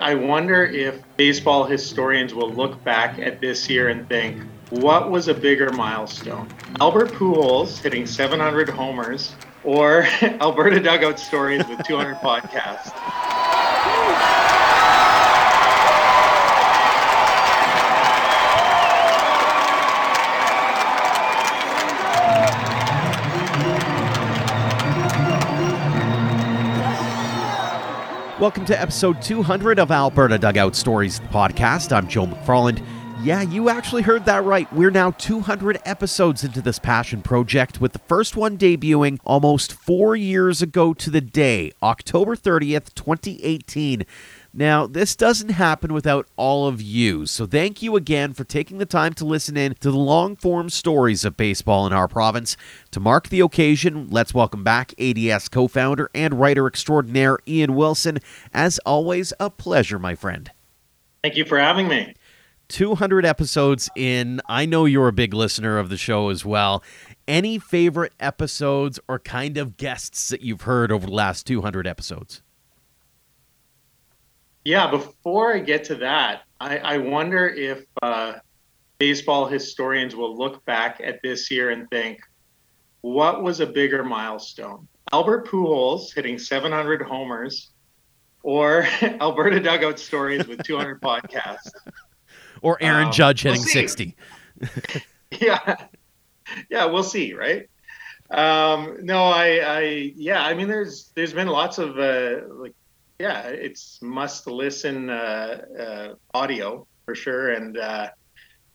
I wonder if baseball historians will look back at this year and think, what was a bigger milestone? Albert Pujols hitting 700 homers or Alberta Dugout Stories with 200 podcasts? Welcome to episode 200 of Alberta Dugout Stories podcast. I'm Joe McFarland. Yeah, you actually heard that right. We're now 200 episodes into this passion project, with the first one debuting almost four years ago to the day, October 30th, 2018. Now, this doesn't happen without all of you, so thank you again for taking the time to listen in to the long form stories of baseball in our province. To mark the occasion, let's welcome back ADS co founder and writer extraordinaire Ian Wilson. As always, a pleasure, my friend. Thank you for having me. 200 episodes in. I know you're a big listener of the show as well. Any favorite episodes or kind of guests that you've heard over the last 200 episodes? Yeah, before I get to that, I, I wonder if uh, baseball historians will look back at this year and think, what was a bigger milestone? Albert Pujols hitting 700 homers or Alberta Dugout Stories with 200 podcasts? Or Aaron um, Judge hitting we'll 60? yeah. Yeah, we'll see, right? Um, no, I, I, yeah, I mean, there's, there's been lots of, uh, like, yeah, it's must listen uh, uh, audio for sure. And uh,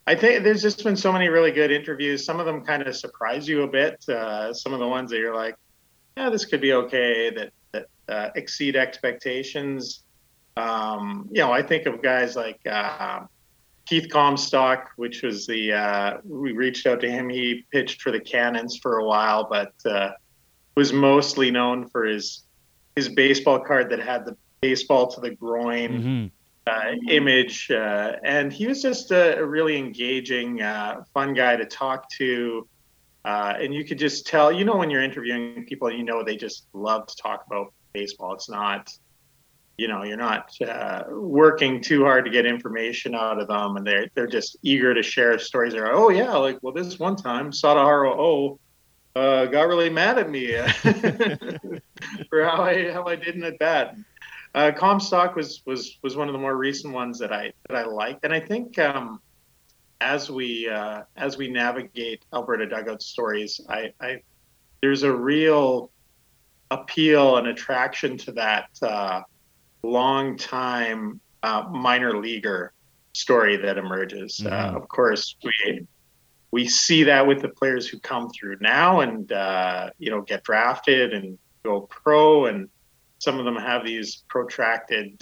I think there's just been so many really good interviews. Some of them kind of surprise you a bit. Uh, some of the ones that you're like, yeah, this could be okay, that, that uh, exceed expectations. Um, you know, I think of guys like uh, Keith Comstock, which was the, we reached out to him. He pitched for the Cannons for a while, but was mostly known for his his baseball card that had the baseball to the groin mm-hmm. uh, image, uh, and he was just a, a really engaging, uh, fun guy to talk to. Uh, and you could just tell, you know, when you're interviewing people, you know, they just love to talk about baseball. It's not, you know, you're not uh, working too hard to get information out of them, and they're they're just eager to share stories. They're, oh yeah, like well, this one time Sadaharu oh uh, got really mad at me for how I how I didn't at bat. Uh, Comstock was was was one of the more recent ones that I that I liked, and I think um, as we uh, as we navigate Alberta dugout stories, I, I there's a real appeal and attraction to that uh, long time uh, minor leaguer story that emerges. Uh, mm-hmm. of course, we we see that with the players who come through now and uh, you know get drafted and go pro, and some of them have these protracted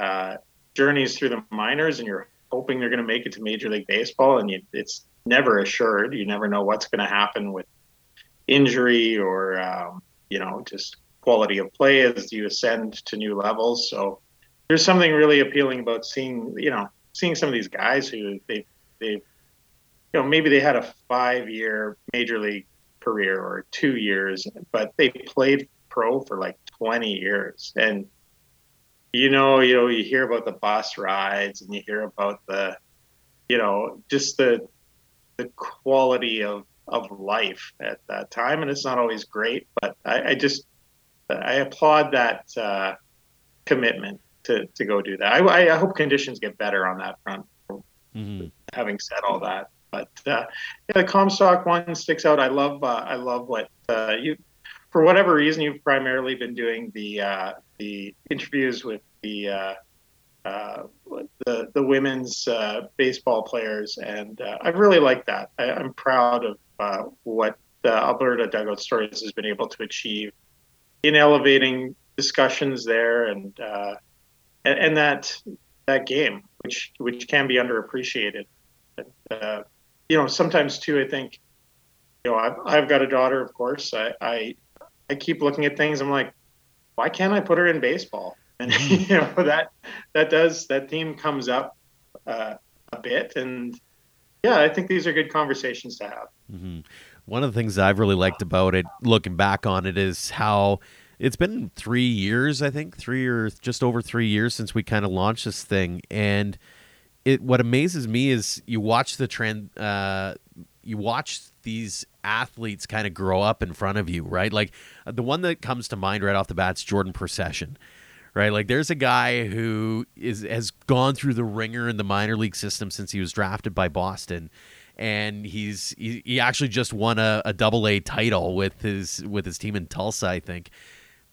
uh, journeys through the minors, and you're hoping they're going to make it to Major League Baseball, and you, it's never assured. You never know what's going to happen with injury or um, you know just quality of play as you ascend to new levels. So there's something really appealing about seeing you know seeing some of these guys who they they've you know, maybe they had a five year major league career or two years, but they played pro for like 20 years. And, you know, you know, you hear about the bus rides and you hear about the, you know, just the, the quality of, of life at that time. And it's not always great, but I, I just, I applaud that uh, commitment to, to go do that. I, I hope conditions get better on that front. Mm-hmm. Having said all that, but uh, yeah, the Comstock one sticks out. I love uh, I love what uh, you for whatever reason you've primarily been doing the uh, the interviews with the uh, uh, the the women's baseball players, and I really like that. I, am proud of what the Alberta Dugout Stories has been able to achieve in elevating discussions there and and, and that that game, which which can be underappreciated. Uh, you know, sometimes too, I think, you know, I've, I've got a daughter, of course. I, I, I keep looking at things. I'm like, why can't I put her in baseball? And mm-hmm. you know that that does that theme comes up uh, a bit, and yeah, I think these are good conversations to have. Mm-hmm. One of the things I've really liked about it, looking back on it, is how it's been three years, I think, three or just over three years since we kind of launched this thing, and it what amazes me is you watch the trend, uh, you watch these athletes kind of grow up in front of you, right? Like the one that comes to mind right off the bat is Jordan Procyshen right? Like there's a guy who is has gone through the ringer in the minor league system since he was drafted by Boston, and he's he, he actually just won a, a double A title with his with his team in Tulsa, I think.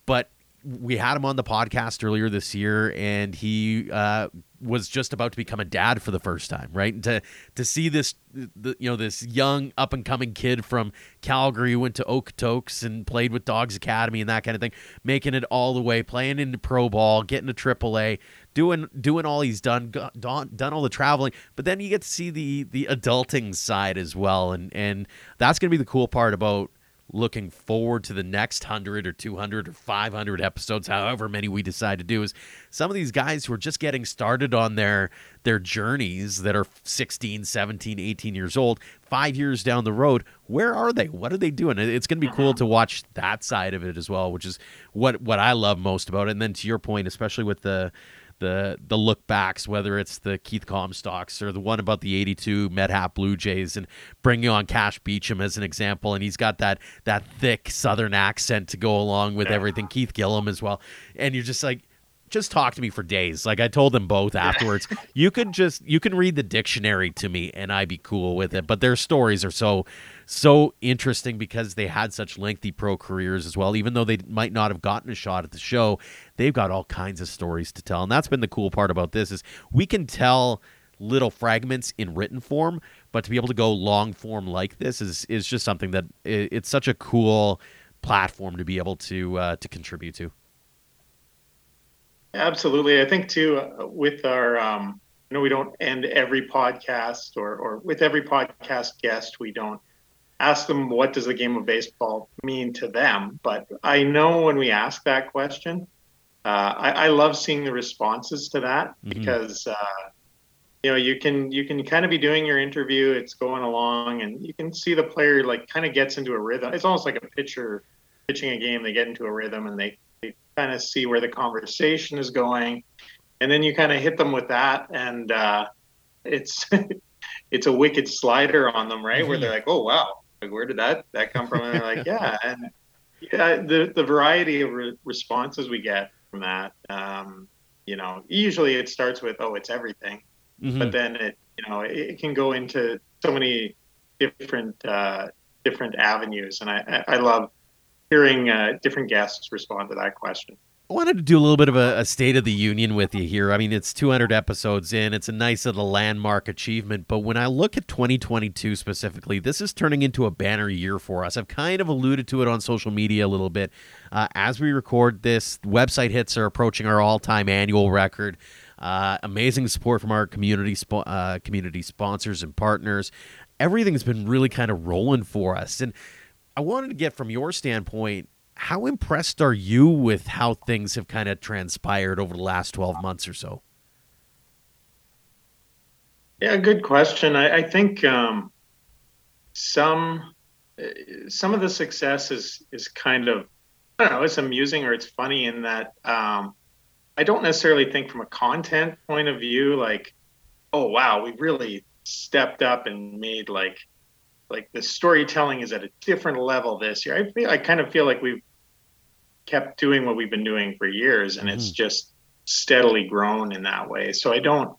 But we had him on the podcast earlier this year, and he uh, was just about to become a dad for the first time, right? And to to see this, the, you know, this young up and coming kid from Calgary who went to Okotoks and played with Dawgs Academy and that kind of thing, making it all the way, playing into pro ball, getting to AAA, doing doing all he's done, done, done all the traveling. But then you get to see the the adulting side as well, and and that's gonna be the cool part about looking forward to the next 100 or 200 or 500 episodes however many we decide to do is some of these guys who are just getting started on their their journeys that are 16 17 18 years old 5 years down the road where are they? What are they doing? It's going to be cool uh-huh. to watch that side of it as well which is what what I love most about it. And then to your point especially with the the the look backs, whether it's the Keith Comstocks or the one about the '82 Met Blue Jays, and bringing on Kash Beauchamp as an example, and he's got that that thick Southern accent to go along with everything. Keith Gillum as well, and you're just like, just talk to me for days. Like I told them both afterwards, you can just you can read the dictionary to me and I'd be cool with it. But their stories are so so interesting because they had such lengthy pro careers as well. Even though they might not have gotten a shot at the show, they've got all kinds of stories to tell. And that's been the cool part about this is we can tell little fragments in written form, but to be able to go long form like this is is just something that it's such a cool platform to be able to uh, to contribute to. Absolutely. I think too, uh, with our, um, you know, we don't end every podcast or, or with every podcast guest, we don't ask them what does the game of baseball mean to them. But I know when we ask that question, uh, I, I, love seeing the responses to that mm-hmm. because, uh, you know, you can you can kind of be doing your interview, it's going along, and you can see the player like kind of gets into a rhythm. It's almost like a pitcher pitching a game; they get into a rhythm and they they kind of see where the conversation is going, and then you kind of hit them with that, and uh, it's it's a wicked slider on them, right? Mm-hmm. Where they're like, "Oh wow, like where did that that come from?" And they're like, "Yeah," and yeah, the the variety of re- responses we get from that, um, you know, usually it starts with, "Oh, it's everything," mm-hmm. but then it you know it, it, can go into so many different uh, different avenues, and I I love hearing uh, different guests respond to that question. I wanted to do a little bit of a, a, state of the union with you here. I mean, it's 200 episodes in. It's a nice little landmark achievement. But when I look at 2022 specifically, this is turning into a banner year for us. I've kind of alluded to it on social media a little bit. Uh, as we record this, website hits are approaching our all time annual record. Uh, amazing support from our community spo- uh, community sponsors and partners. Everything's been really kind of rolling for us. And I wanted to get from your standpoint, how impressed are you with how things have kind of transpired over the last 12 months or so? Yeah, good question. I, I think um, some some of the success is is kind of I don't know, it's amusing or it's funny in that um, I don't necessarily think from a content point of view like, oh wow, we really stepped up and made like like the storytelling is at a different level this year. I feel I kind of feel like we've kept doing what we've been doing for years, and mm-hmm. it's just steadily grown in that way. So I don't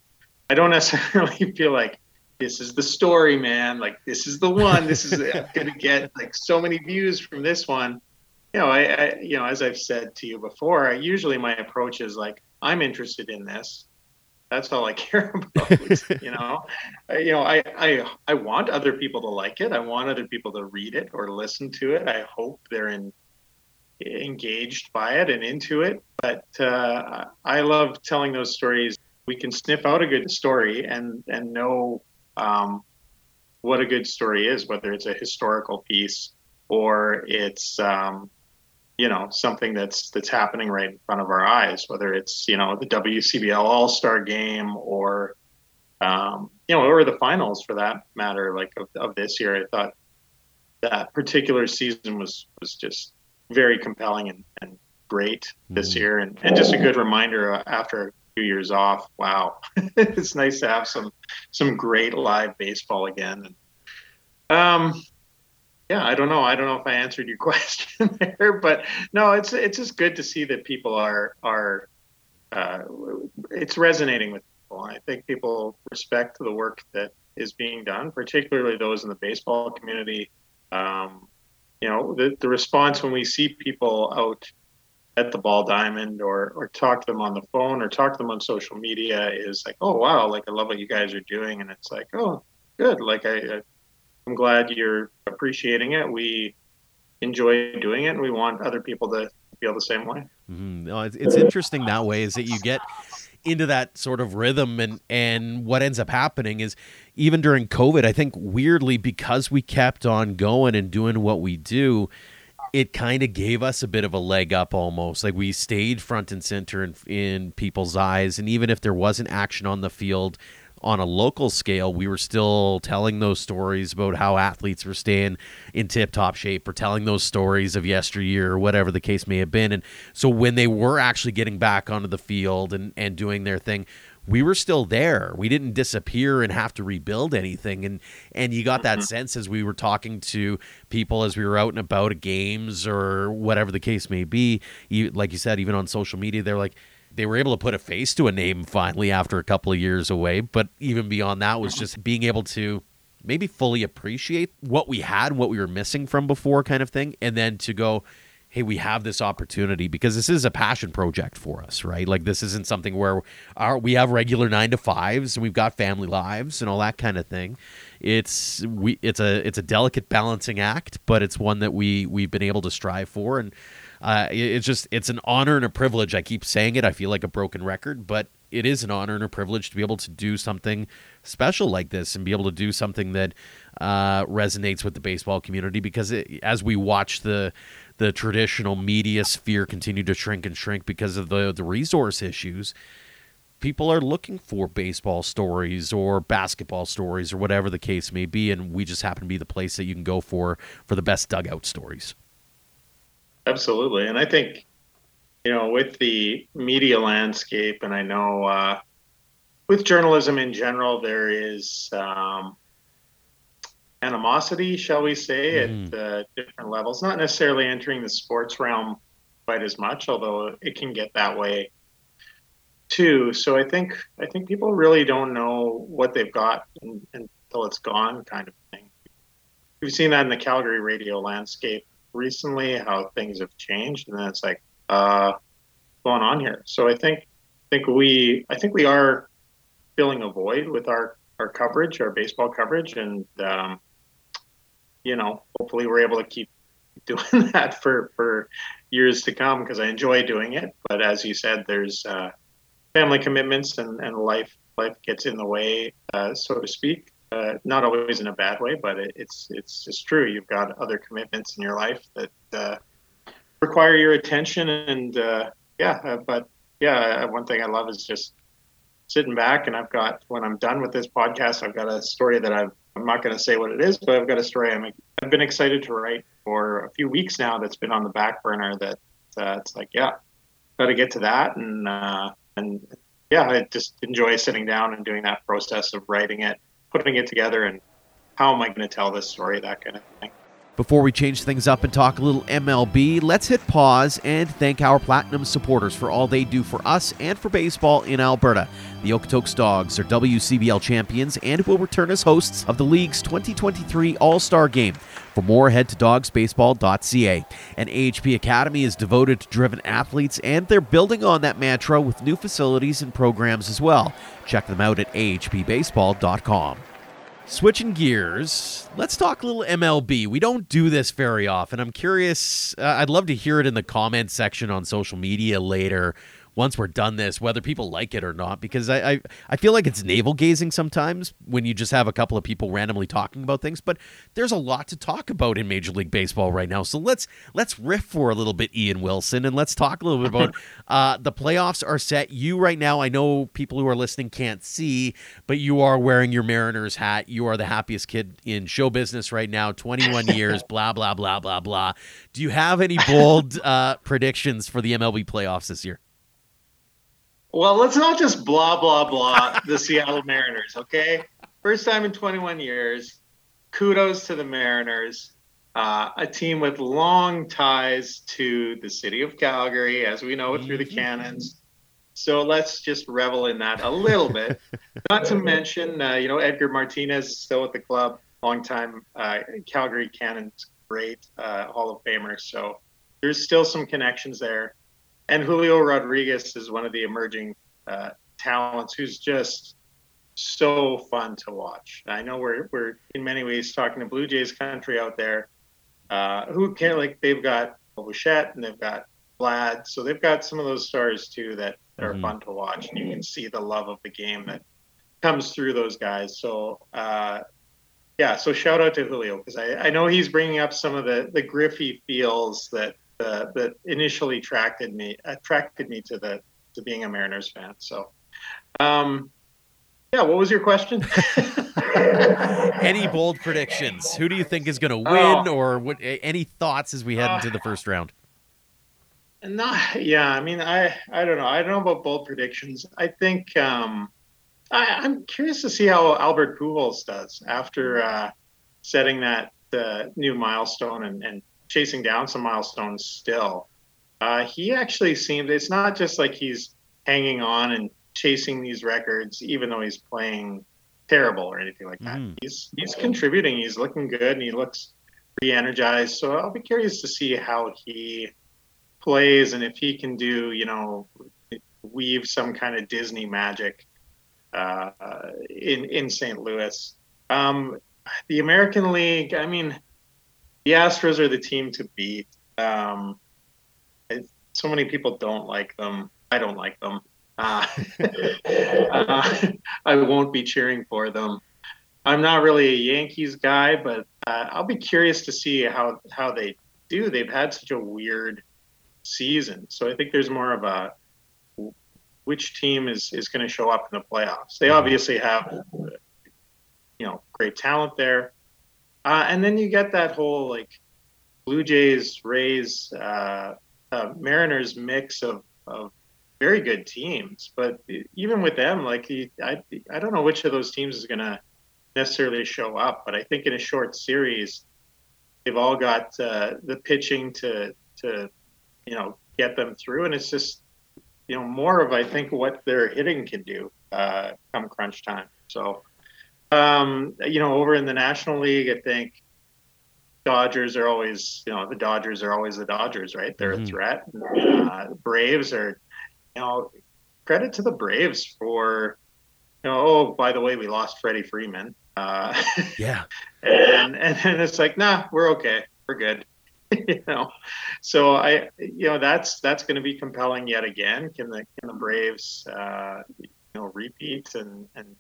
I don't necessarily feel like this is the story, man. Like this is the one. This is going to get like so many views from this one. You know, I, I you know as I've said to you before, I, usually my approach is like I'm interested in this that's all I care about. you know, I, you know, I, I I want other people to like it. I want other people to read it or listen to it. I hope they're in, engaged by it and into it. But uh, I love telling those stories. We can sniff out a good story and and know um, what a good story is, whether it's a historical piece or it's um, you know something that's that's happening right in front of our eyes whether it's you know the WCBL All-Star game or um, you know or the finals for that matter like of, of this year I thought that particular season was was just very compelling and, and great this mm. year, and, and just a good reminder uh, after a few years off. Wow, it's nice to have some some great live baseball again. And, um, yeah, I don't know. I don't know if I answered your question there, but no, it's it's just good to see that people are are uh, it's resonating with people. I think people respect the work that is being done, particularly those in the baseball community. Um, you know, the, the response when we see people out at the ball diamond or, or talk to them on the phone or talk to them on social media is like, oh, wow, like I love what you guys are doing. And it's like, oh, good. Like I, I'm glad you're appreciating it. We enjoy doing it and we want other people to feel the same way. Mm-hmm. No, it's, it's interesting that way is that you get into that sort of rhythm and and what ends up happening is even during covid i think weirdly because we kept on going and doing what we do it kind of gave us a bit of a leg up almost. Like we stayed front and center in, in people's eyes. And even if there wasn't action on the field on a local scale, we were still telling those stories about how athletes were staying in tip top shape or telling those stories of yesteryear or whatever the case may have been. And so when they were actually getting back onto the field and, and doing their thing, we were still there. We didn't disappear and have to rebuild anything. And and you got that mm-hmm. sense as we were talking to people as we were out and about at games or whatever the case may be. You, like you said, even on social media, they're like, they were able to put a face to a name finally after a couple of years away. But even beyond that was just being able to maybe fully appreciate what we had, what we were missing from before, kind of thing, and then to go, hey, we have this opportunity because this is a passion project for us, right? Like this isn't something where our we have regular nine to fives and we've got family lives and all that kind of thing. It's we it's a it's a delicate balancing act, but it's one that we we've been able to strive for and uh, it's just it's an honor and a privilege. I keep saying it. I feel like a broken record, but it is an honor and a privilege to be able to do something special like this and be able to do something that uh, resonates with the baseball community. Because it, as we watch the the traditional media sphere continue to shrink and shrink because of the the resource issues, people are looking for baseball stories or basketball stories or whatever the case may be, and we just happen to be the place that you can go for for the best dugout stories. Absolutely. And I think, you know, with the media landscape, and I know uh, with journalism in general, there is um, animosity, shall we say, mm. at uh, different levels, not necessarily entering the sports realm quite as much, although it can get that way too. So I think I think people really don't know what they've got until it's gone, kind of thing. We've seen that in the Calgary radio landscape recently, how things have changed, and then it's like, uh, going on here? So I think, I think we, I think we are filling a void with our our coverage, our baseball coverage, and um, you know, hopefully we're able to keep doing that for for years to come because I enjoy doing it. But as you said, there's uh, family commitments and, and life life gets in the way, uh, so to speak uh, not always in a bad way, but it, it's it's just true. You've got other commitments in your life that uh, require your attention, and uh, yeah. Uh, but yeah, uh, one thing I love is just sitting back, and I've got when I'm done with this podcast, I've got a story that I've I'm not going to say what it is, but I've got a story I'm I've been excited to write for a few weeks now. That's been on the back burner. That uh, it's like yeah, got to get to that, and and yeah, I just enjoy sitting down and doing that process of writing it putting it together and how am I going to tell this story, that kind of thing. Before we change things up and talk a little MLB, let's hit pause and thank our Platinum supporters for all they do for us and for baseball in Alberta. The Okotoks Dawgs are WCBL champions and will return as hosts of the league's 2023 All Star Game. For more, head to dawgsbaseball.ca. And AHP Academy is devoted to driven athletes, and they're building on that mantra with new facilities and programs as well. Check them out at ahpbaseball.com. Switching gears, let's talk a little MLB. We don't do this very often. I'm curious, uh, I'd love to hear it in the comments section on social media later once we're done this, whether people like it or not, because I, I, I feel like it's navel gazing sometimes when you just have a couple of people randomly talking about things. But there's a lot to talk about in Major League Baseball right now. So let's let's riff for a little bit, Ian Wilson, and let's talk a little bit about uh, the playoffs are set. You right now, I know people who are listening can't see, but you are wearing your Mariners hat. You are the happiest kid in show business right now. 21 years, blah blah blah blah blah. Do you have any bold uh, predictions for the MLB playoffs this year? Well, let's not just blah blah blah the Seattle Mariners, okay? First time in 21 years. Kudos to the Mariners, uh, a team with long ties to the city of Calgary, as we know it through the mm-hmm. cannons. So let's just revel in that a little bit. Not to mention, uh, you know, Edgar Martinez is still at the club, longtime uh, Calgary Cannons great uh, Hall of Famer. So there's still some connections there and Julio Rodriguez is one of the emerging uh, talents who's just so fun to watch. I know we're we're in many ways talking to Blue Jays country out there, uh, who can like they've got Bichette and they've got Vlad, so they've got some of those stars too that are mm-hmm. fun to watch, and you can see the love of the game that comes through those guys. So. Uh, yeah, so shout out to Julio because I, I know he's bringing up some of the, the Griffey feels that uh, that initially attracted me attracted me to the to being a Mariners fan. So, um, yeah, what was your question? any bold predictions? Who do you think is going to win, oh. or what? Any thoughts as we head uh, into the first round? Not, yeah. I mean, I I don't know. I don't know about bold predictions. I think um, I, am curious to see how Albert Pujols does after uh, setting that uh, new milestone and, and chasing down some milestones still. Uh, he actually seemed it's not just like he's hanging on and chasing these records, even though he's playing terrible or anything like that. Mm. He's he's contributing. He's looking good and he looks re-energized. So I'll be curious to see how he plays and if he can do, you know, weave some kind of Disney magic uh, in in St. Louis. Um, the American League, I mean, the Astros are the team to beat. Um, so many people don't like them. I don't like them. Uh, uh, I won't be cheering for them. I'm not really a Yankees guy, but uh, I'll be curious to see how how they do. They've had such a weird season, so I think there's more of a which team is is going to show up in the playoffs. They obviously have you know great talent there. Uh, and then you get that whole like Blue Jays, Rays, uh, uh, Mariners mix of, of very good teams. But even with them, like I, I don't know which of those teams is going to necessarily show up. But I think in a short series, they've all got uh, the pitching to to you know get them through, and it's just you know more of I think what their hitting can do uh, come crunch time. So um, you know, over in the National League, I think Dodgers are always, you know, the Dodgers are always the Dodgers, right? They're mm-hmm. a threat. Uh, Braves are, you know, credit to the Braves for, you know, oh, by the way, we lost Freddie Freeman. Uh, yeah. and and then it's like, nah, we're okay, we're good. you know, so I, you know, that's that's going to be compelling yet again. Can the can the Braves, uh, you know, repeat and and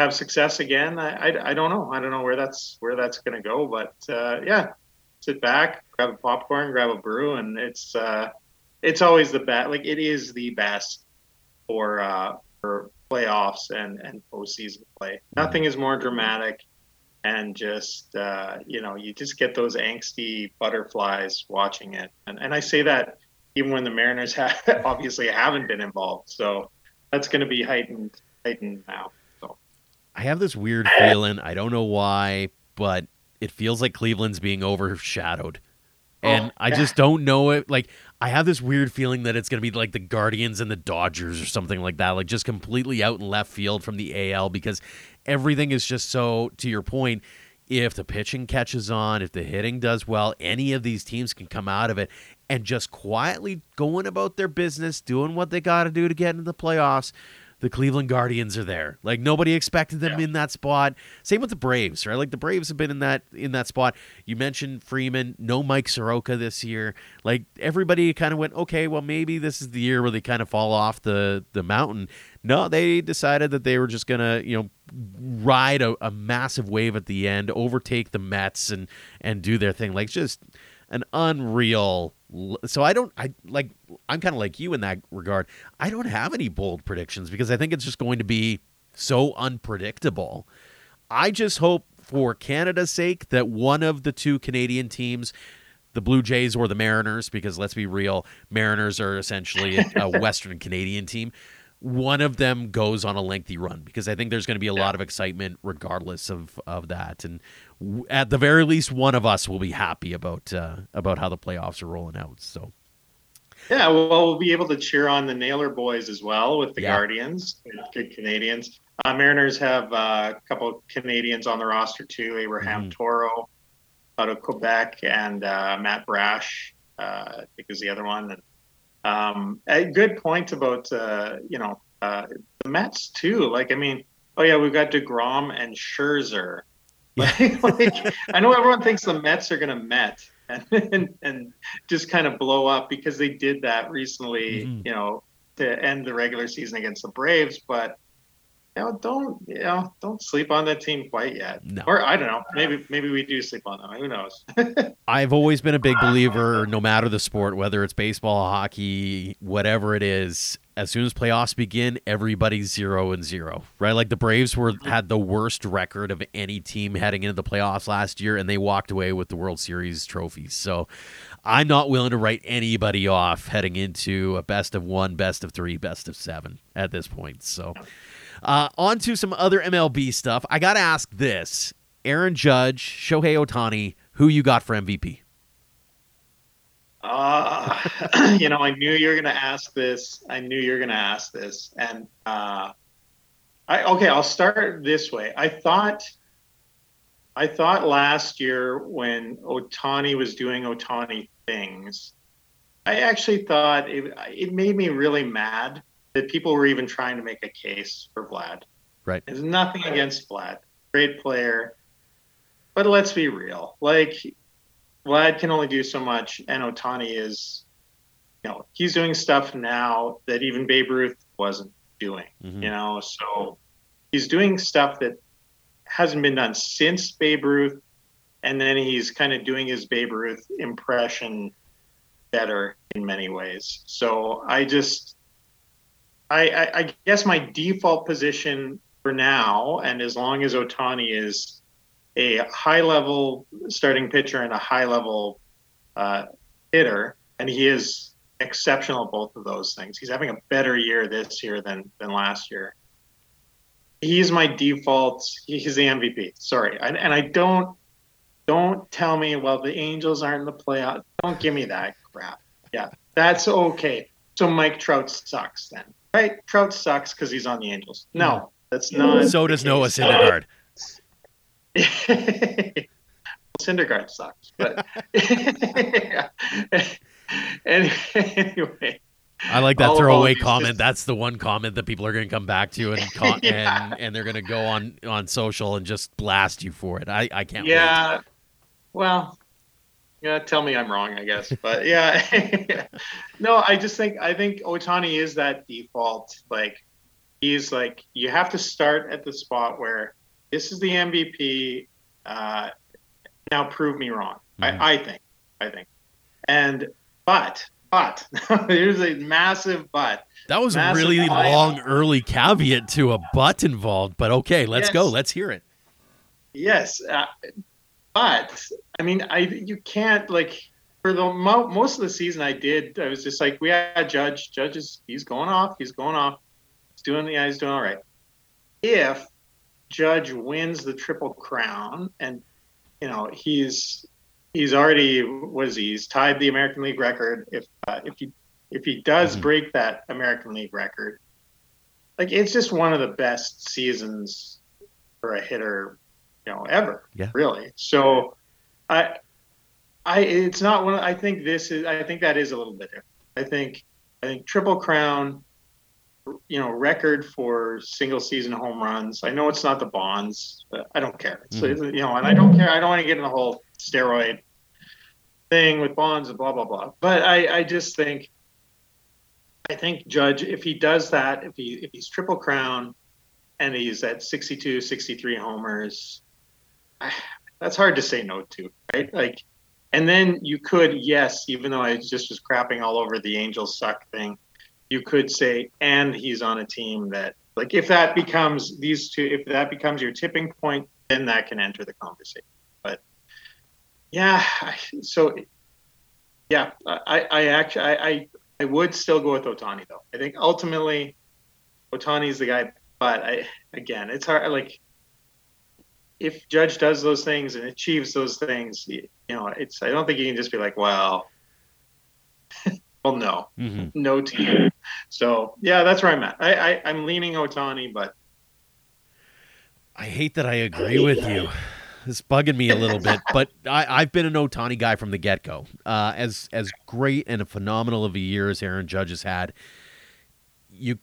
have success again. I, I, I, don't know. I don't know where that's where that's going to go. But uh, yeah, sit back, grab a popcorn, grab a brew, and it's uh, it's always the best. Like it is the best for uh, for playoffs and and postseason play. Nothing is more dramatic, and just uh, you know you just get those angsty butterflies watching it. And and I say that even when the Mariners have obviously haven't been involved. So that's going to be heightened heightened now. I have this weird feeling. I don't know why, but it feels like Cleveland's being overshadowed. And oh, I just don't know it. Like, I have this weird feeling that it's going to be like the Guardians and the Dodgers or something like that, like just completely out in left field from the AL because everything is just so, to your point, if the pitching catches on, if the hitting does well, any of these teams can come out of it and just quietly going about their business, doing what they got to do to get into the playoffs the Cleveland Guardians are there. Like nobody expected them Yeah. in that spot. Same with the Braves, right? Like the Braves have been in that in that spot. You mentioned Freeman, no Mike Soroka this year. Like everybody kind of went, okay, well maybe this is the year where they kind of fall off the the mountain. No, they decided that they were just gonna, you know, ride a, a massive wave at the end, overtake the Mets, and and do their thing. Like just an unreal. So I don't. I like. I'm kind of like you in that regard. I don't have any bold predictions because I think it's just going to be so unpredictable. I just hope for Canada's sake that one of the two Canadian teams the Blue Jays or the Mariners, because let's be real, Mariners are essentially a, Western Canadian team. One of them goes on a lengthy run because I think there's going to be a lot of excitement regardless of, of that, and at the very least, one of us will be happy about uh, about how the playoffs are rolling out. So Yeah, well, we'll be able to cheer on the Naylor boys as well with the Yeah. Guardians, good Canadians. Uh, Mariners have uh, a couple of Canadians on the roster too. Abraham Mhm. Toro out of Quebec and uh, Matt Brash, uh, I think is the other one. And um, a good point about uh, you know uh, the Mets too. Like I mean, oh yeah, we've got deGrom and Scherzer. Like, like, I know everyone thinks the Mets are going to Met and, and and just kind of blow up because they did that recently. Mhm. You know, to end the regular season against the Braves, but. You know, don't you know? Don't sleep on that team quite yet. No. Or I don't know. Maybe maybe we do sleep on them. Who knows? I've always been a big believer, no matter the sport, whether it's baseball, hockey, whatever it is. As soon as playoffs begin, everybody's zero and zero, right? Like the Braves were had the worst record of any team heading into the playoffs last year, and they walked away with the World Series trophies. So, I'm not willing to write anybody off heading into a best of one, best of three, best of seven at this point. So, uh, on to some other MLB stuff. I got to ask this: Aaron Judge, Shohei Otani, who you got for MVP? Uh, you know, I knew you were going to ask this. I knew you were going to ask this. And uh, I okay, I'll start this way. I thought I thought last year when Otani was doing Otani things, I actually thought it, it made me really mad that people were even trying to make a case for Vlad. Right. There's nothing against Vlad. Great player. But let's be real. Like Vlad can only do so much, and Otani is, you know, he's doing stuff now that even Babe Ruth wasn't doing. Mhm. You know, so he's doing stuff that hasn't been done since Babe Ruth, and then he's kind of doing his Babe Ruth impression better in many ways. So I just, I, I, I guess my default position for now, and as long as Otani is a high level starting pitcher and a high level uh, hitter, and he is exceptional at both of those things. He's having a better year this year than than last year. He's my default. He's the MVP. Sorry, I, and I don't don't tell me well the Angels aren't in the playoff. Don't give me that crap. Yeah, that's okay. So Mike Trout sucks then, right? Trout sucks because he's on the Angels. No, that's not. So does Noah. Syndergaard. Syndergaard sucks, but anyway, I like that All- throwaway comment. just- That's the one comment that people are going to come back to and con- Yeah. and and they're going to go on on social and just blast you for it. I I can't wait. yeah. Well, yeah, tell me I'm wrong, I guess, but yeah, no, I just think I think Otani is that default. Like he's like you have to start at the spot where this is the MVP. Uh, now prove me wrong. Mhm. I, I think. I think. And but but there's a massive but. That was a really long early caveat to a butt involved, but okay, let's go. Let's hear it. Yes, uh, but I mean, I you can't like for the mo- most of the season. I did. I was just like, we had Judge. Judge is he's going off. He's going off. He's doing. Yeah, he's doing all right. If Judge wins the Triple Crown, and you know he's he's already was he? he's tied the American League record. If uh, if he if he does Mhm. break that American League record, like it's just one of the best seasons for a hitter, you know, ever. Yeah. Really. So, I, I, it's not one. I think this is. I think that is a little bit different. I think, I think Triple Crown. You know record for single season home runs. I know it's not the Bonds. I don't care. It's, mm-hmm. you know, and I don't care. I don't want to get in the whole steroid thing with Bonds and blah blah blah. But I, I just think, I think Judge, if he does that, if he if he's triple crown, and he's at 62, 63 homers, that's hard to say no to, right? Like, and then you could, yes, even though I just was crapping all over the Angels suck thing you could say, and he's on a team that, like, if that becomes these two, if that becomes your tipping point, then that can enter the conversation. But yeah, so yeah, I, I actually, I, I, would still go with Otani though. I think ultimately, Ohtani's the guy. But I, again, it's hard. Like, if Judge does those things and achieves those things, you know, it's. I don't think you can just be like, well, well, no, mm-hmm. no team so yeah, that's where I'm at. I, I I'm leaning Ohtani, but I hate that I agree with you. It's bugging me a little bit, but I, have been an Ohtani guy from the get go. Uh, as as great and a phenomenal of a year as Aaron Judge has had, you,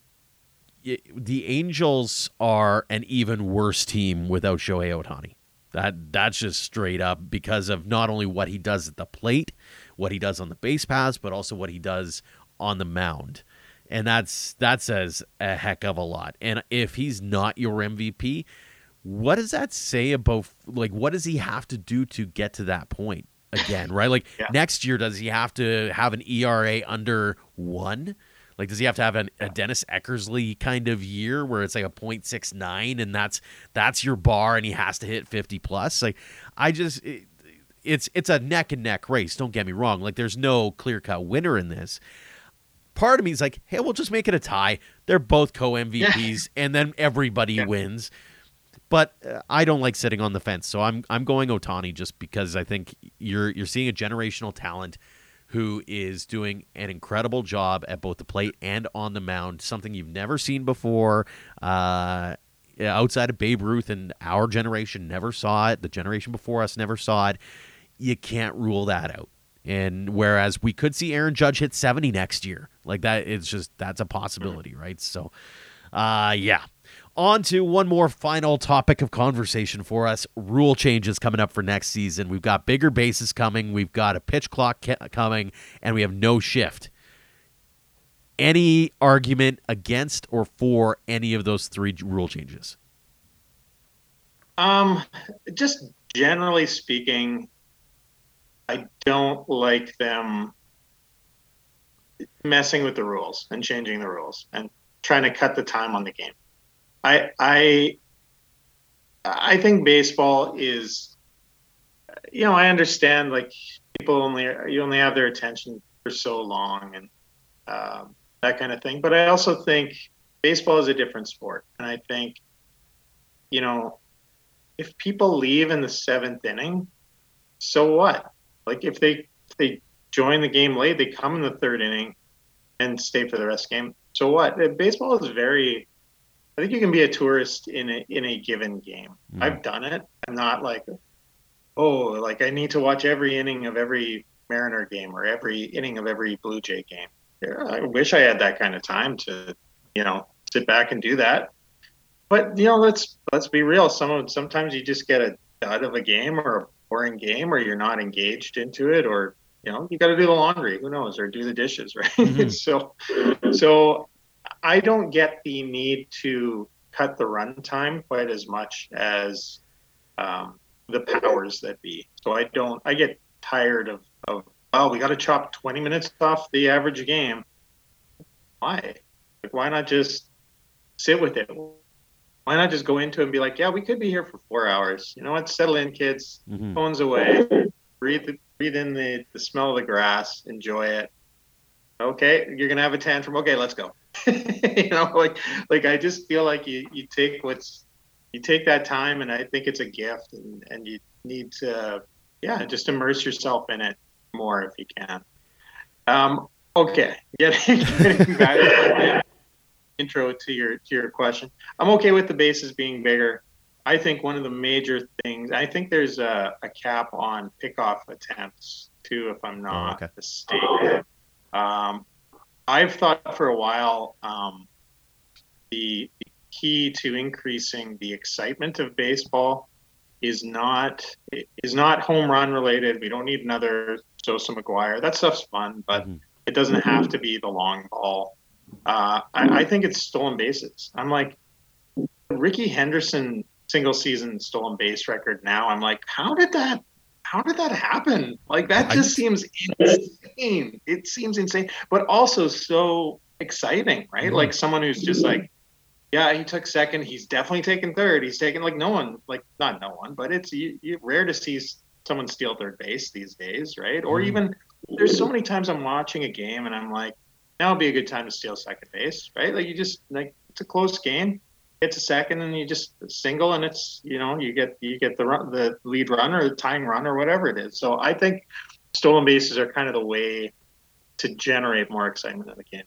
you, the Angels are an even worse team without Shohei Otani. That that's just straight up because of not only what he does at the plate, what he does on the base pass, but also what he does on the mound and that's that says a heck of a lot. And if he's not your MVP, what does that say about like what does he have to do to get to that point again? Right, like yeah. next year, does he have to have an ERA under one? Like, does he have to have an, a Dennis Eckersley kind of year where it's like a .69 and that's that's your bar and he has to hit 50 plus? Like, I just it, it's it's a neck and neck race. Don't get me wrong. Like, there's no clear cut winner in this part of me is like, hey, we'll just make it a tie. They're both co MVPs, and then everybody yeah. wins. But uh, I don't like sitting on the fence, so I'm I'm going Ohtani just because I think you're you're seeing a generational talent who is doing an incredible job at both the plate and on the mound, something you've never seen before. Uh, outside of Babe Ruth and our generation never saw it. The generation before us never saw it. You can't rule that out. And whereas we could see Aaron Judge hit 70 next year, like that, it's just that's a possibility, right? So, uh, yeah. On to one more final topic of conversation for us rule changes coming up for next season. We've got bigger bases coming, we've got a pitch clock ca- coming, and we have no shift. Any argument against or for any of those three rule changes? Um, just generally speaking, I don't like them messing with the rules and changing the rules and trying to cut the time on the game. I I I think baseball is you know, I understand like people only you only have their attention for so long and um, that kind of thing. But I also think baseball is a different sport, and I think you know if people leave in the seventh inning, so what? Like if they if they join the game late, they come in the third inning and stay for the rest of the game. So what? Uh, baseball is very. I think you can be a tourist in a in a given game. Mm. I've done it. I'm not like, oh, like I need to watch every inning of every Mariner game or every inning of every Blue Jay game. Yeah, I wish I had that kind of time to, you know, sit back and do that. But you know, let's let's be real. Some sometimes you just get a dud of a game or a boring game, or you're not engaged into it, or you know you got to do the laundry who knows or do the dishes right? Mm-hmm. so so i don't get the need to cut the runtime quite as much as um, the powers that be. So i don't i get tired of of oh we got to chop 20 minutes off the average game. Why? Like why not just sit with it why not just go into it and be like yeah we could be here for four hours you know what settle in kids mm-hmm. phones away breathe the breathe in the, the smell of the grass, enjoy it. Okay, you're gonna have a tantrum. Okay, let's go. you know, like like I just feel like you you take what's you take that time, and I think it's a gift, and and you need to yeah just immerse yourself in it more if you can. Um, okay, getting, getting back intro to your to your question. I'm okay with the bases being bigger. I think one of the major things, I think there's a, a cap on pickoff attempts too, if I'm not oh, okay. mistaken. Um, I've thought for a while um, the key to increasing the excitement of baseball is not is not home run related. We don't need another Sosa McGwire. That stuff's fun, but mm-hmm. it doesn't have to be the long ball. Uh, I, I, think it's stolen bases. I'm like Rickey Henderson single season stolen base record. Now I'm like, how did that? How did that happen? Like that just seems insane. It seems insane, but also so exciting, right? Like someone who's just like yeah, he took second. He's definitely taken third. He's taken like no one, like not no one, but it's you, you, rare to see someone steal third base these days, right? Or mm-hmm. even there's so many times I'm watching a game and I'm like, now would be a good time to steal second base, right? Like you just like it's a close game, it's a second and you just single and it's you know you get you get the run, the lead run or the tying run or whatever it is. So I think stolen bases are kind of the way to generate more excitement in the game.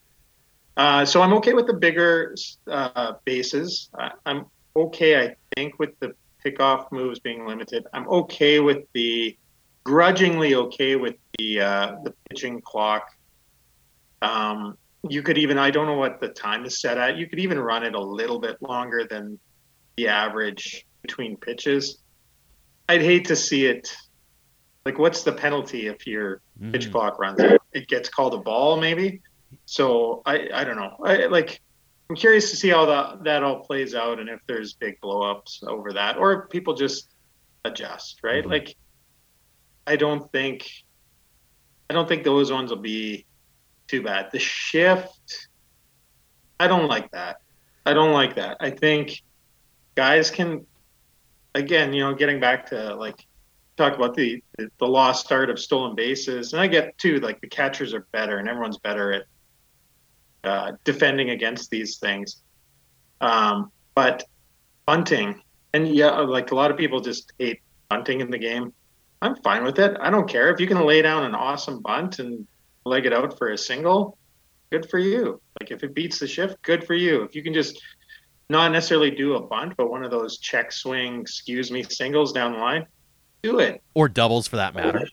Uh, so I'm okay with the bigger uh, bases. I'm okay, I think, with the pickoff moves being limited. I'm okay with the grudgingly okay with the uh, the pitching clock. Um, you could even I don't know what the time is set at. You could even run it a little bit longer than the average between pitches. I'd hate to see it. Like, what's the penalty if your mm. pitch clock runs out? It gets called a ball, maybe. So I I don't know. I like I'm curious to see how that that all plays out and if there's big blowups over that or if people just adjust, right? Mm-hmm. Like I don't think I don't think those ones will be too bad. The shift I don't like that. I don't like that. I think guys can again, you know, getting back to like talk about the the lost start of stolen bases, and I get too like the catchers are better and everyone's better at uh, defending against these things. Um, but bunting, and yeah, like a lot of people just hate bunting in the game. I'm fine with it. I don't care if you can lay down an awesome bunt and leg it out for a single. Good for you. Like if it beats the shift, good for you. If you can just not necessarily do a bunt, but one of those check swing, excuse me, singles down the line, do it. Or doubles for that matter.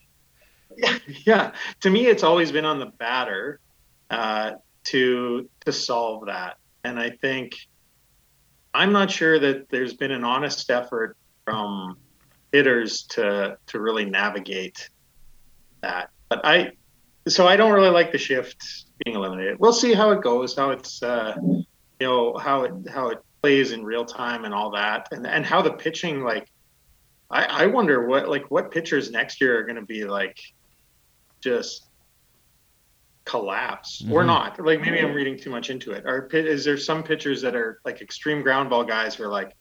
Yeah, yeah. To me, it's always been on the batter uh, to to solve that. And I think I'm not sure that there's been an honest effort from hitters to to really navigate that. But I so I don't really like the shift being eliminated. We'll see how it goes, how it's uh, you know how it how it plays in real time and all that, and and how the pitching like. I, I wonder what like what pitchers next year are going to be like, just collapse mm-hmm. or not. Like maybe I'm reading too much into it. Or is there some pitchers that are like extreme ground ball guys who are like,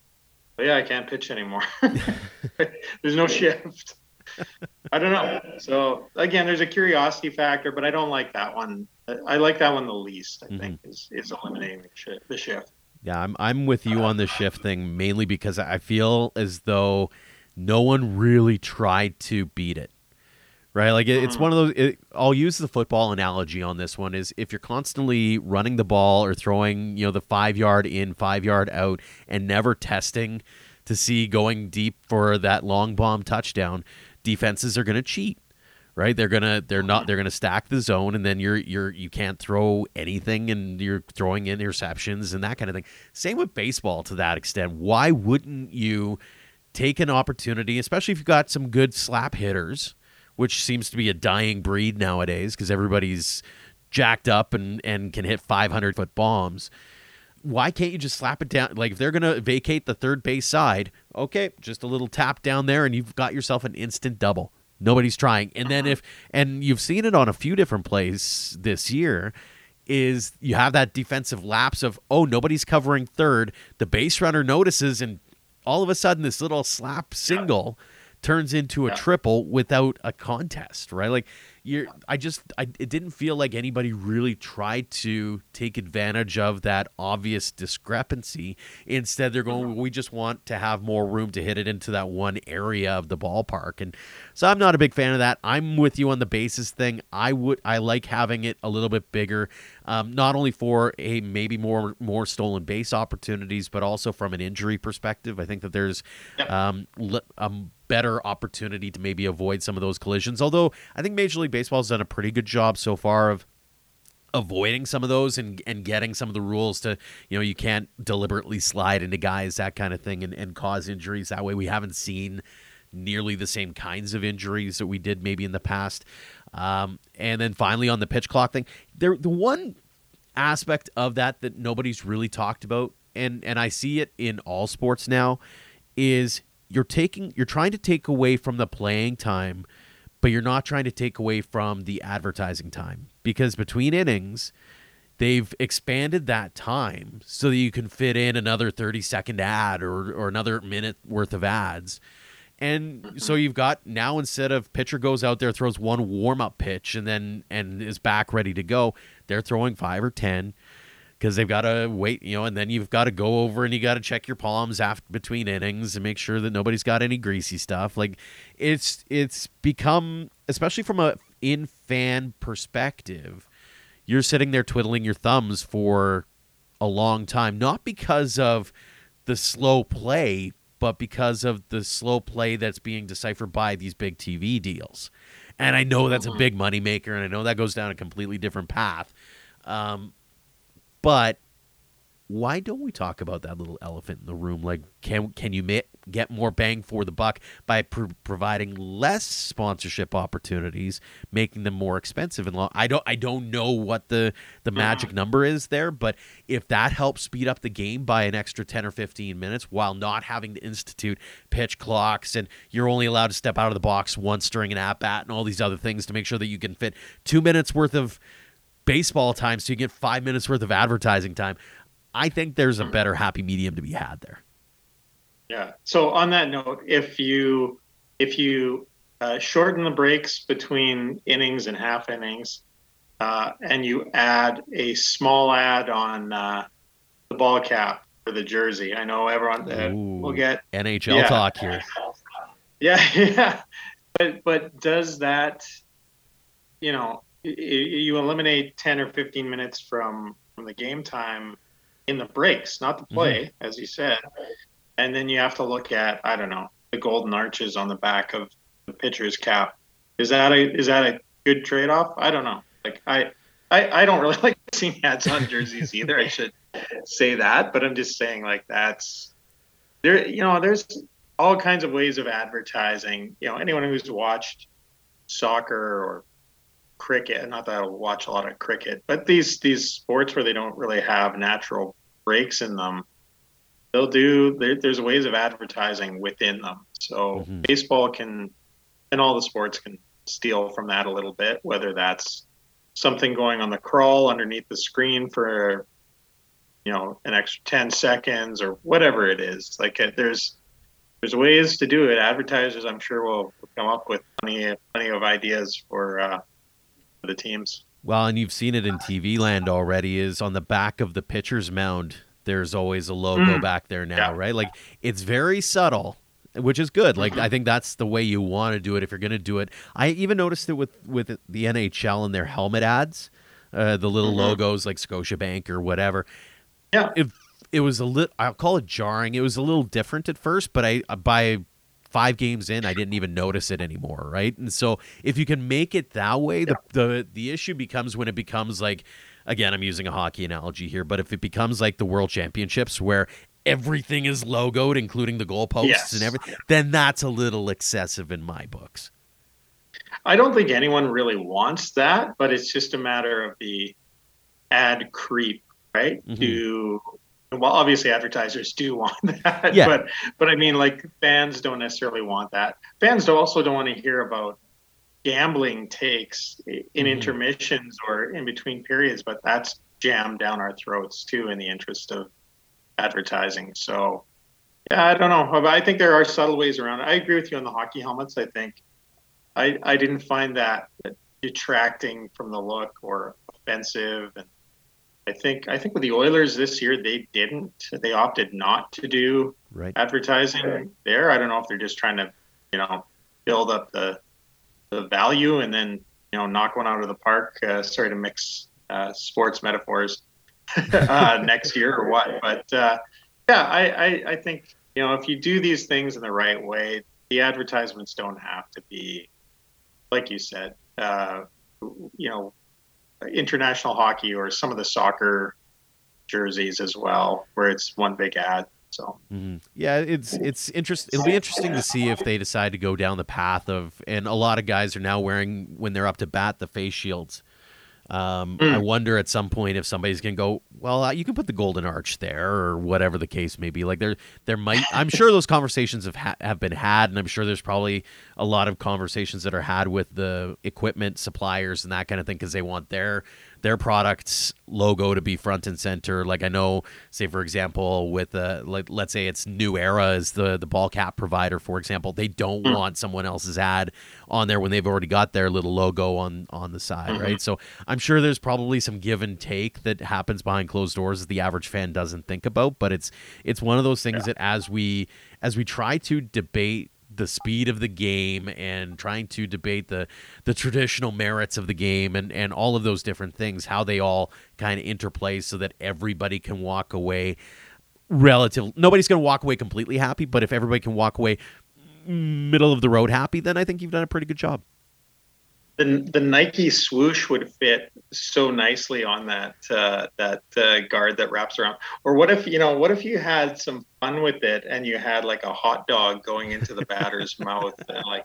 oh, yeah, I can't pitch anymore. there's no shift. I don't know. So again, there's a curiosity factor, but I don't like that one. I like that one the least. I mm-hmm. think is is eliminating the shift. Yeah, I'm I'm with you on the shift thing mainly because I feel as though no one really tried to beat it right? Like it, it's one of those. It, I'll use the football analogy on this one. Is if you're constantly running the ball or throwing, you know, the five yard in, five yard out, and never testing to see going deep for that long bomb touchdown, defenses are going to cheat. Right, they're gonna they're not they're gonna stack the zone, and then you're you're you can't throw anything, and you're throwing in interceptions and that kind of thing. Same with baseball to that extent. Why wouldn't you take an opportunity, especially if you've got some good slap hitters, which seems to be a dying breed nowadays because everybody's jacked up and, and can hit 500 foot bombs. Why can't you just slap it down? Like, if they're going to vacate the third base side, okay, just a little tap down there and you've got yourself an instant double. Nobody's trying. And then uh-huh. if, and you've seen it on a few different plays this year, is you have that defensive lapse of, oh, nobody's covering third. The base runner notices, and all of a sudden, this little slap single. Turns into a triple without a contest, right? Like you're I just I it didn't feel like anybody really tried to take advantage of that obvious discrepancy. Instead they're going we just want to have more room to hit it into that one area of the ballpark. And so I'm not a big fan of that. I'm with you on the basis thing. I would I like having it a little bit bigger. Um, not only for a maybe more more stolen base opportunities, but also from an injury perspective. I think that there's um, um better opportunity to maybe avoid some of those collisions. Although I think Major League Baseball has done a pretty good job so far of avoiding some of those and and getting some of the rules to you know you can't deliberately slide into guys that kind of thing and, and cause injuries that way we haven't seen nearly the same kinds of injuries that we did maybe in the past um, and then finally on the pitch clock thing there the one aspect of that that nobody's really talked about and and I see it in all sports now is you're taking you're trying to take away from the playing time but you're not trying to take away from the advertising time. Because between innings they've expanded that time so that you can fit in another 30 second ad or, or another minute worth of ads and so you've got now instead of pitcher goes out there throws one warm up pitch and then and is back ready to go they're throwing five or ten because they've got to wait, you know, and then you've got to go over and you got to check your palms after between innings and make sure that nobody's got any greasy stuff. Like it's it's become, especially from a in fan perspective, you're sitting there twiddling your thumbs for a long time, not because of the slow play, but because of the slow play that's being deciphered by these big TV deals. And I know that's a mm-hmm. big moneymaker, and I know that goes down a completely different path. Um, but why don't we talk about that little elephant in the room? Like, can can you ma- get more bang for the buck by pr- providing less sponsorship opportunities, making them more expensive and long? I don't I don't know what the the magic number is there, but if that helps speed up the game by an extra ten or fifteen minutes, while not having to institute pitch clocks and you're only allowed to step out of the box once during an at bat and all these other things to make sure that you can fit two minutes worth of baseball time so you get five minutes worth of advertising time. I think there's a better happy medium to be had there. Yeah. So on that note, if you if you uh, shorten the breaks between innings and half innings, uh, and you add a small ad on uh, the ball cap for the jersey, I know everyone uh, will get NHL yeah. talk here. Yeah, yeah. But but does that, you know, you eliminate 10 or 15 minutes from from the game time in the breaks not the play mm-hmm. as you said. And then you have to look at i don't know the golden arches on the back of the pitcher's cap. Is that a is that a good trade-off? I don't know. Like i i, I don't really like seeing ads on jerseys either. I should say that but i'm just saying like that's there you know there's all kinds of ways of advertising. You know anyone who's watched soccer or cricket. Not that I watch a lot of cricket, but these these sports where they don't really have natural breaks in them, they'll do. There's ways of advertising within them. So mm-hmm. baseball can, and all the sports can steal from that a little bit. Whether that's something going on the crawl underneath the screen for, you know, an extra ten seconds or whatever it is. Like uh, there's there's ways to do it. Advertisers, I'm sure, will come up with plenty, plenty of ideas for uh, the teams. Well, and you've seen it in TV land already. Is on the back of the pitcher's mound. There's always a logo mm. back there now, yeah. right? Like it's very subtle, which is good. Like mm-hmm. I think that's the way you want to do it if you're going to do it. I even noticed it with with the NHL and their helmet ads, uh, the little mm-hmm. logos like Scotiabank or whatever. Yeah, it it was a little. I'll call it jarring. It was a little different at first, but I by five games in, I didn't even notice it anymore, right? And so if you can make it that way, the, the the issue becomes when it becomes like again, I'm using a hockey analogy here, but if it becomes like the World Championships where everything is logoed, including the goalposts yes. and everything, then that's a little excessive in my books. I don't think anyone really wants that, but it's just a matter of the ad creep, right? Mm-hmm. To well obviously advertisers do want that yeah. but but i mean like fans don't necessarily want that fans don't also don't want to hear about gambling takes in mm-hmm. intermissions or in between periods but that's jammed down our throats too in the interest of advertising so yeah i don't know i think there are subtle ways around it i agree with you on the hockey helmets i think i i didn't find that detracting from the look or offensive and I think I think with the Oilers this year they didn't. They opted not to do right. advertising right. there. I don't know if they're just trying to, you know, build up the the value and then you know knock one out of the park. Uh, sorry to mix uh, sports metaphors uh, next year or what, but uh, yeah, I, I I think you know if you do these things in the right way, the advertisements don't have to be like you said. Uh, you know international hockey or some of the soccer jerseys as well, where it's one big ad. So mm-hmm. yeah, it's it's interesting. It'll be interesting to see if they decide to go down the path of, and a lot of guys are now wearing when they're up to bat the face shields. Um, mm. I wonder at some point if somebody's gonna go. Well, uh, you can put the golden arch there, or whatever the case may be. Like there, there might. I'm sure those conversations have ha- have been had, and I'm sure there's probably a lot of conversations that are had with the equipment suppliers and that kind of thing because they want their their product's logo to be front and center. Like I know, say for example, with uh, like let's say it's New Era is the the ball cap provider, for example, they don't mm. want someone else's ad on there when they've already got their little logo on on the side, mm-hmm. right? So I'm sure there's probably some give and take that happens behind closed doors that the average fan doesn't think about, but it's it's one of those things yeah. that as we as we try to debate the speed of the game and trying to debate the the traditional merits of the game and and all of those different things how they all kind of interplay so that everybody can walk away relative nobody's going to walk away completely happy but if everybody can walk away middle of the road happy then i think you've done a pretty good job the the Nike swoosh would fit so nicely on that uh, that uh, guard that wraps around. Or what if you know? What if you had some fun with it and you had like a hot dog going into the batter's mouth and like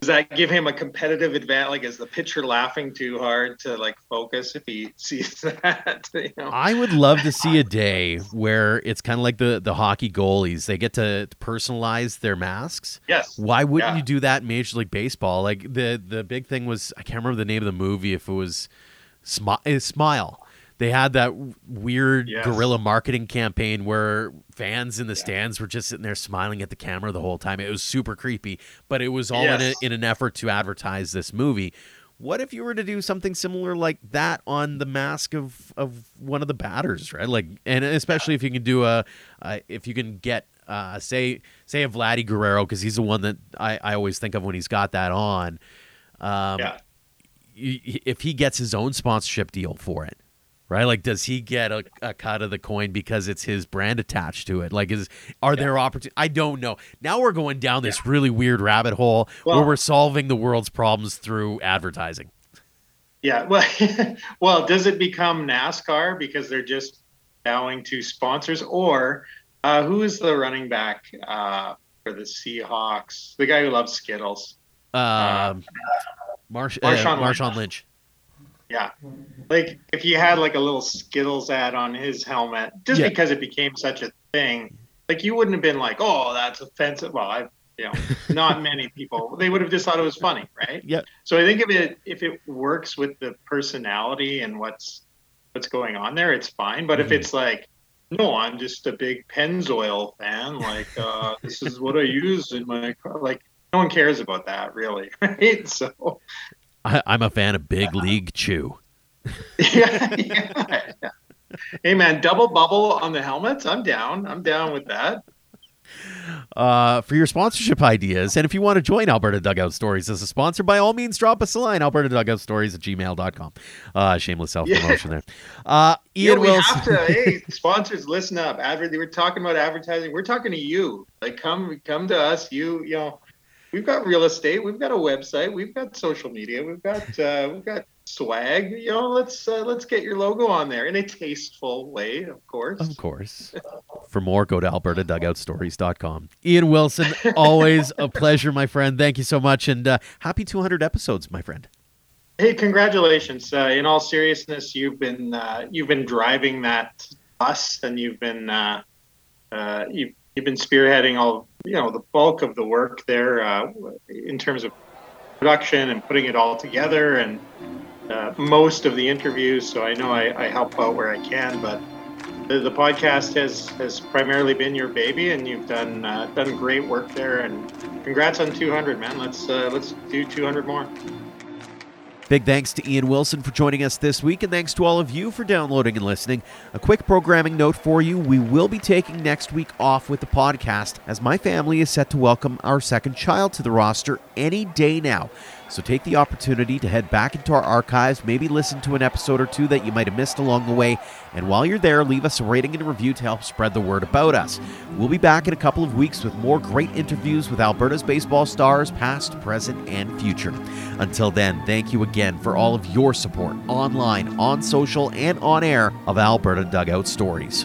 does that give him a competitive advantage? Like, is the pitcher laughing too hard to like focus if he sees that? You know? I would love to see a day where it's kind of like the the hockey goalies; they get to personalize their masks. Yes. Why wouldn't yeah. you do that in Major League Baseball? Like the the big thing was I can't remember the name of the movie. If it was Smi- eh, Smile they had that weird yes. guerrilla marketing campaign where fans in the yeah. stands were just sitting there smiling at the camera the whole time. It was super creepy, but it was all yes. in, a, in an effort to advertise this movie. What if you were to do something similar like that on the mask of, of one of the batters, right? Like, and especially if you can do a, uh, if you can get, uh, say, say a Vladdy Guerrero, because he's the one that I, I always think of when he's got that on. Um, yeah. If he gets his own sponsorship deal for it, right? Like, does he get a, a, cut of the coin because it's his brand attached to it? Like, is are yeah. there opportunities? I don't know. Now we're going down this yeah. really weird rabbit hole well, where we're solving the world's problems through advertising. Yeah. Well, well, does it become NASCAR because they're just bowing to sponsors, or uh, who is the running back uh, for the Seahawks? The guy who loves Skittles. Um, uh, Marsh, Marshawn, Marshawn Lynch. Lynch. Yeah. Like if you had like a little Skittles ad on his helmet, just yeah. because it became such a thing, like you wouldn't have been like, oh, that's offensive. Well, I, you know, not many people. They would have just thought it was funny, right? Yeah. So I think if it if it works with the personality and what's what's going on there, it's fine. But mm-hmm. if it's like, no, I'm just a big Pennzoil fan. Like uh, this is what I use in my car. Like no one cares about that, really, right? So I, am a fan of Big League Chew. yeah, yeah, Hey man, double bubble on the helmets. I'm down. I'm down with that. Uh, for your sponsorship ideas, and if you want to join Alberta Dugout Stories as a sponsor, by all means, drop us a line, Alberta Dugout Stories at gmail.com. Uh, shameless self promotion yeah. there. Uh, Ian yeah, we Wilson. Have to, hey, sponsors, listen up. Adver- we're talking about advertising. We're talking to you. Like, come, come to us. You, you know, we've got real estate, we've got a website, we've got social media, we've got uh, we've got swag. You know, let's uh, let's get your logo on there in a tasteful way, of course. Of course. For more, go to albertadugoutstories.com. Ian Wilson, always a pleasure, my friend. Thank you so much, and uh, happy 200 episodes, my friend. Hey, congratulations! Uh, in all seriousness, you've been uh, you've been driving that bus, and you've been uh, uh, you've you've been spearheading all you know the bulk of the work there uh, in terms of production and putting it all together and uh, most of the interviews. So I know I, I, help out where I can, but the, the, podcast has has primarily been your baby, and you've done uh, done great work there. And congrats on 200, man. Let's uh, let's do 200 more. Big thanks to Ian Wilson for joining us this week, and thanks to all of you for downloading and listening. A quick programming note for you we will be taking next week off with the podcast as my family is set to welcome our second child to the roster any day now. So take the opportunity to head back into our archives, maybe listen to an episode or two that you might have missed along the way, and while you're there, leave us a rating and a review to help spread the word about us. We'll be back in a couple of weeks with more great interviews with Alberta's baseball stars, past, present, and future. Until then, thank you again for all of your support online, on social, and on air of Alberta Dugout Stories.